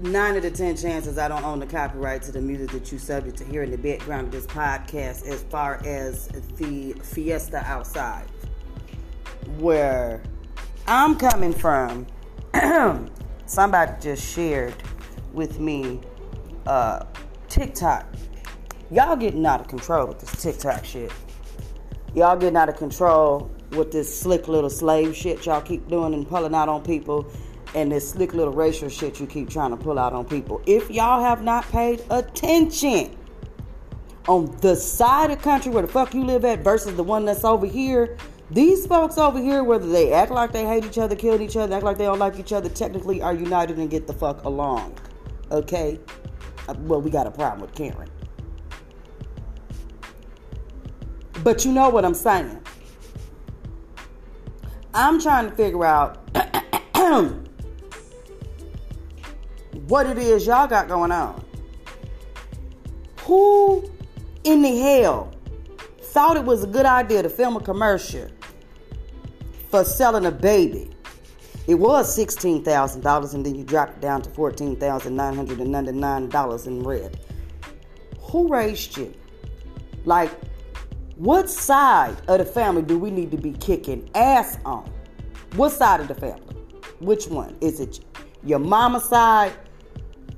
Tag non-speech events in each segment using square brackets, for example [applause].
nine out of ten chances I don't own the copyright to the music that you subject to hear in the background of this podcast as far as the fiesta outside. Where I'm coming from, [clears throat] somebody just shared with me uh, TikTok. Y'all getting out of control with this TikTok shit. Y'all getting out of control with this slick little slave shit y'all keep doing and pulling out on people and this slick little racial shit you keep trying to pull out on people. If y'all have not paid attention on the side of the country where the fuck you live at versus the one that's over here, these folks over here, whether they act like they hate each other, kill each other, act like they don't like each other, technically are united and get the fuck along. Okay? Uh, well, we got a problem with Karen. But you know what I'm saying. I'm trying to figure out [clears throat] [clears throat] what it is y'all got going on. Who in the hell thought it was a good idea to film a commercial for selling a baby? It was $16,000 and then you dropped it down to $14,999 in red. Who raised you? Like, what side of the family do we need to be kicking ass on? What side of the family? Which one? Is it your mama side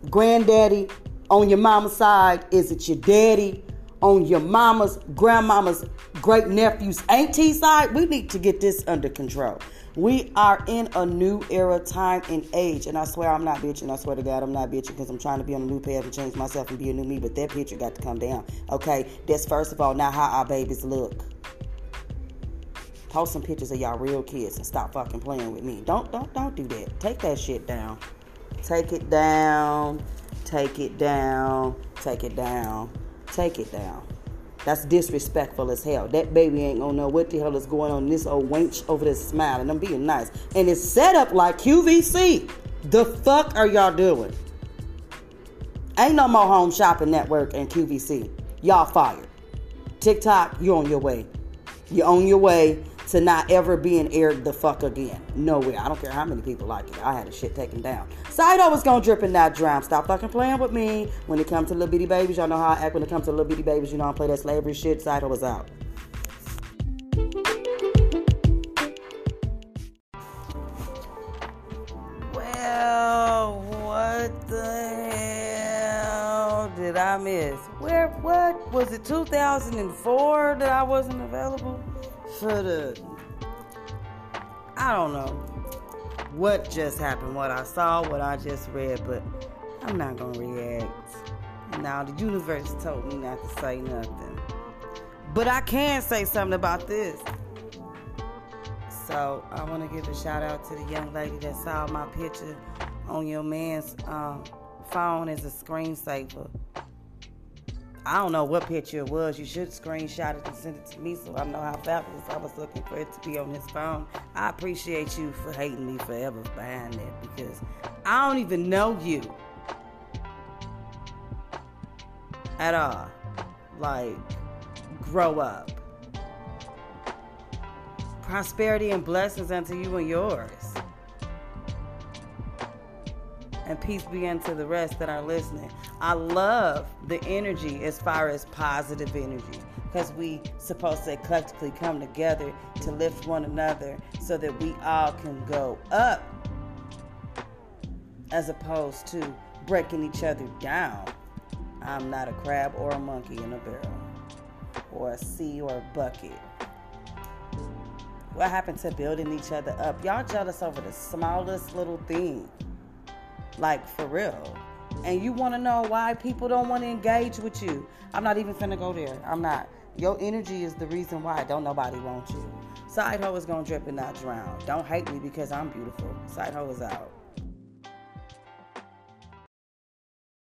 granddaddy on your mama's side? Is it your daddy on your mama's, grandmama's, great nephew's, auntie side? We need to get this under control. We are in a new era, time, and age. And I swear I'm not bitching. I swear to God, I'm not bitching because I'm trying to be on a new path and change myself and be a new me. But that picture got to come down. Okay? That's first of all not how our babies look. Post some pictures of y'all real kids and stop fucking playing with me. Don't don't don't do that. Take that shit down. Take it down. Take it down. Take it down. Take it down. That's disrespectful as hell. That baby ain't gonna know what the hell is going on. This old wench over there smiling. I'm being nice. And it's set up like QVC. The fuck are y'all doing? Ain't no more home shopping network and QVC. Y'all fired. TikTok, you're on your way. You're on your way to not ever being aired the fuck again. No way. I don't care how many people like it. I had a shit taken down. Sido was gonna drip and not drown. Stop fucking playing with me. When it comes to little bitty babies, y'all know how I act when it comes to little bitty babies. You know I play that slavery shit. Sido was out. I miss? Where, what? Was it 2004 that I wasn't available? for the I don't know what just happened, what I saw, what I just read, but I'm not gonna react. Now the universe told me not to say nothing. But I can say something about this. So I want to give a shout out to the young lady that saw my picture on your man's um, phone as a screensaver. I don't know what picture it was. You should screenshot it and send it to me so I know how fabulous I was looking for it to be on his phone. I appreciate you for hating me forever behind that because I don't even know you at all. Like, grow up. Prosperity and blessings unto you and yours. And peace be unto the rest that are listening. I love the energy as far as positive energy because we supposed to collectively come together to lift one another so that we all can go up as opposed to breaking each other down. I'm not a crab or a monkey in a barrel or a sea or a bucket. What happened to building each other up? Y'all jealous over the smallest little thing. Like for real and you want to know why people don't want to engage with you, I'm not even finna go there. I'm not. Your energy is the reason why don't nobody want you. Side hoe is gonna drip and not drown. Don't hate me because I'm beautiful. Side hoe is out.